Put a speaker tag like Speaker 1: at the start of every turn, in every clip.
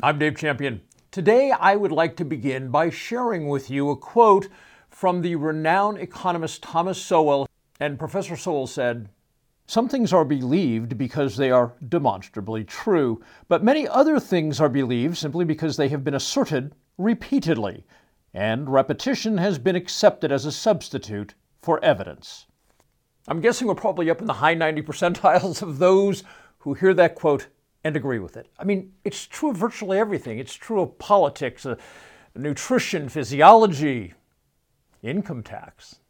Speaker 1: I'm Dave Champion. Today, I would like to begin by sharing with you a quote from the renowned economist Thomas Sowell. And Professor Sowell said, Some things are believed because they are demonstrably true, but many other things are believed simply because they have been asserted repeatedly, and repetition has been accepted as a substitute for evidence. I'm guessing we're probably up in the high 90 percentiles of those who hear that quote and agree with it. I mean, it's true of virtually everything. It's true of politics, uh, nutrition, physiology, income tax.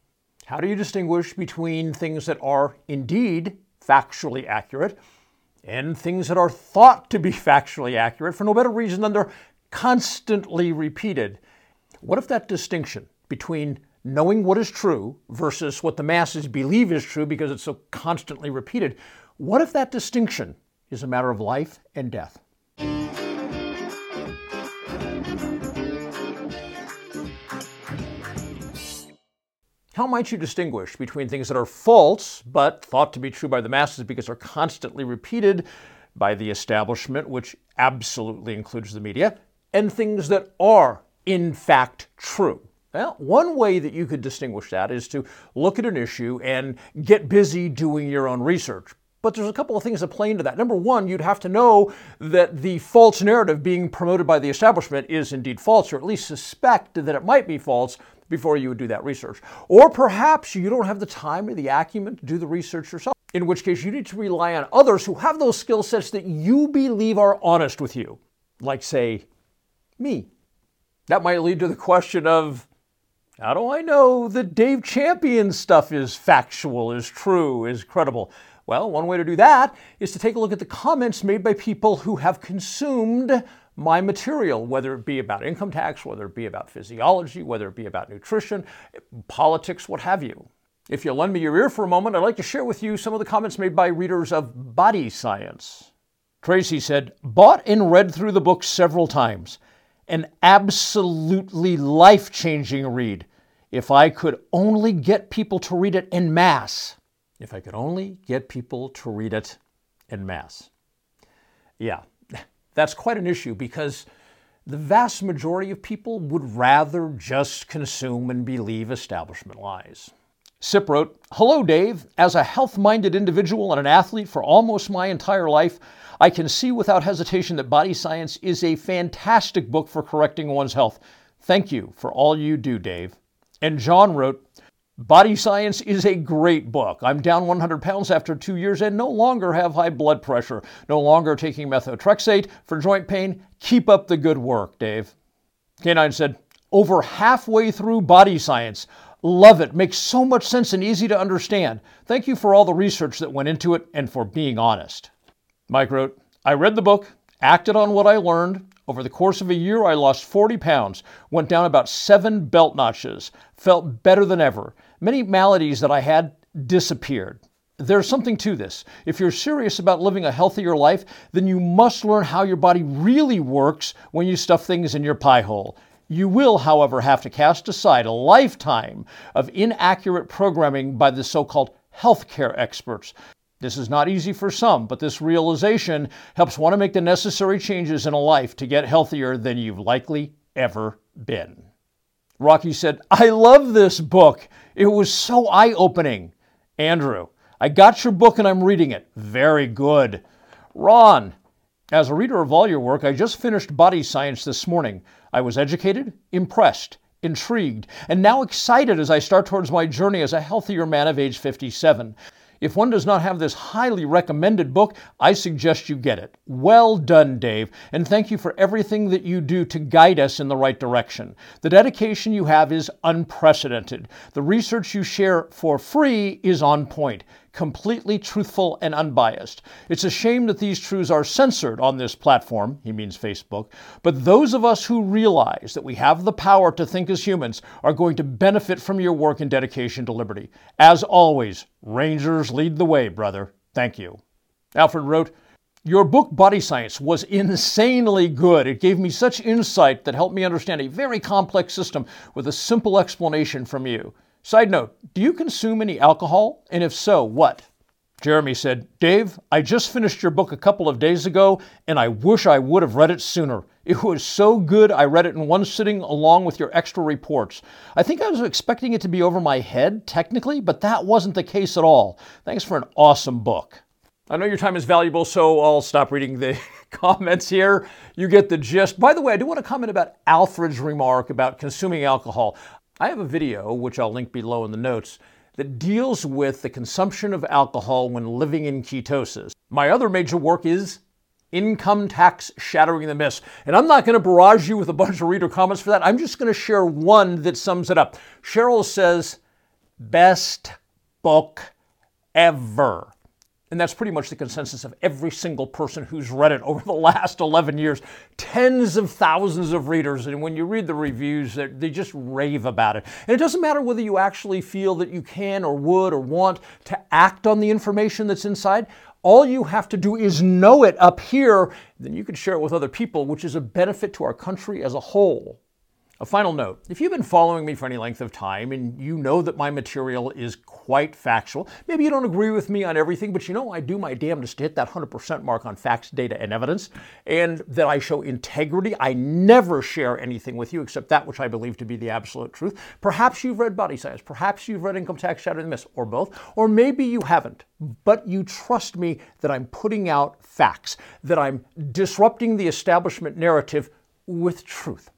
Speaker 1: How do you distinguish between things that are indeed factually accurate and things that are thought to be factually accurate for no better reason than they're constantly repeated? What if that distinction between knowing what is true versus what the masses believe is true because it's so constantly repeated, what if that distinction is a matter of life and death. How might you distinguish between things that are false but thought to be true by the masses because they're constantly repeated by the establishment, which absolutely includes the media, and things that are in fact true? Well, one way that you could distinguish that is to look at an issue and get busy doing your own research. But there's a couple of things that play into that. Number one, you'd have to know that the false narrative being promoted by the establishment is indeed false, or at least suspect that it might be false before you would do that research. Or perhaps you don't have the time or the acumen to do the research yourself, in which case you need to rely on others who have those skill sets that you believe are honest with you, like, say, me. That might lead to the question of how do I know that Dave Champion stuff is factual, is true, is credible? Well, one way to do that is to take a look at the comments made by people who have consumed my material, whether it be about income tax, whether it be about physiology, whether it be about nutrition, politics, what have you. If you'll lend me your ear for a moment, I'd like to share with you some of the comments made by readers of Body Science. Tracy said, Bought and read through the book several times. An absolutely life changing read. If I could only get people to read it in mass. If I could only get people to read it en masse. Yeah, that's quite an issue because the vast majority of people would rather just consume and believe establishment lies. Sip wrote, Hello, Dave. As a health minded individual and an athlete for almost my entire life, I can see without hesitation that Body Science is a fantastic book for correcting one's health. Thank you for all you do, Dave. And John wrote, Body Science is a great book. I'm down 100 pounds after two years and no longer have high blood pressure. No longer taking methotrexate for joint pain. Keep up the good work, Dave. Canine said, over halfway through Body Science. Love it. Makes so much sense and easy to understand. Thank you for all the research that went into it and for being honest. Mike wrote, I read the book, acted on what I learned, over the course of a year, I lost 40 pounds, went down about seven belt notches, felt better than ever. Many maladies that I had disappeared. There's something to this. If you're serious about living a healthier life, then you must learn how your body really works when you stuff things in your pie hole. You will, however, have to cast aside a lifetime of inaccurate programming by the so called healthcare experts this is not easy for some, but this realization helps one to make the necessary changes in a life to get healthier than you've likely ever been. Rocky said, I love this book. It was so eye opening. Andrew, I got your book and I'm reading it. Very good. Ron, as a reader of all your work, I just finished Body Science this morning. I was educated, impressed, intrigued, and now excited as I start towards my journey as a healthier man of age 57. If one does not have this highly recommended book, I suggest you get it. Well done, Dave, and thank you for everything that you do to guide us in the right direction. The dedication you have is unprecedented. The research you share for free is on point completely truthful and unbiased. It's a shame that these truths are censored on this platform, he means Facebook, but those of us who realize that we have the power to think as humans are going to benefit from your work and dedication to liberty. As always, Rangers lead the way, brother. Thank you. Alfred wrote, your book, Body Science, was insanely good. It gave me such insight that helped me understand a very complex system with a simple explanation from you. Side note, do you consume any alcohol? And if so, what? Jeremy said, Dave, I just finished your book a couple of days ago, and I wish I would have read it sooner. It was so good, I read it in one sitting along with your extra reports. I think I was expecting it to be over my head, technically, but that wasn't the case at all. Thanks for an awesome book. I know your time is valuable, so I'll stop reading the comments here. You get the gist. By the way, I do want to comment about Alfred's remark about consuming alcohol. I have a video, which I'll link below in the notes, that deals with the consumption of alcohol when living in ketosis. My other major work is Income Tax Shattering the Myths. And I'm not going to barrage you with a bunch of reader comments for that. I'm just going to share one that sums it up. Cheryl says, Best book ever. And that's pretty much the consensus of every single person who's read it over the last 11 years. Tens of thousands of readers. And when you read the reviews, they just rave about it. And it doesn't matter whether you actually feel that you can or would or want to act on the information that's inside. All you have to do is know it up here, then you can share it with other people, which is a benefit to our country as a whole. A final note if you've been following me for any length of time and you know that my material is quite factual, maybe you don't agree with me on everything, but you know I do my damnedest to hit that 100% mark on facts, data, and evidence, and that I show integrity. I never share anything with you except that which I believe to be the absolute truth. Perhaps you've read Body Science, perhaps you've read Income Tax Shattering the Myths, or both, or maybe you haven't, but you trust me that I'm putting out facts, that I'm disrupting the establishment narrative with truth.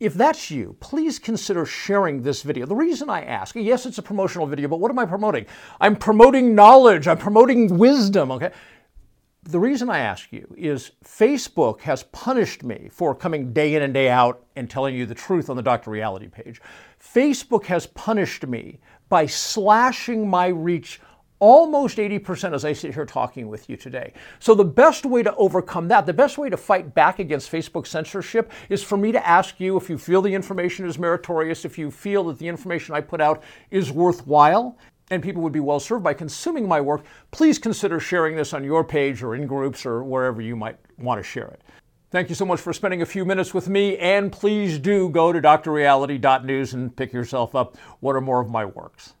Speaker 1: If that's you, please consider sharing this video. The reason I ask, yes, it's a promotional video, but what am I promoting? I'm promoting knowledge, I'm promoting wisdom, okay? The reason I ask you is Facebook has punished me for coming day in and day out and telling you the truth on the Dr. Reality page. Facebook has punished me by slashing my reach almost 80% as I sit here talking with you today. So, the best way to overcome that, the best way to fight back against Facebook censorship is for me to ask you if you feel the information is meritorious, if you feel that the information I put out is worthwhile, and people would be well served by consuming my work, please consider sharing this on your page or in groups or wherever you might want to share it. Thank you so much for spending a few minutes with me, and please do go to drreality.news and pick yourself up one or more of my works.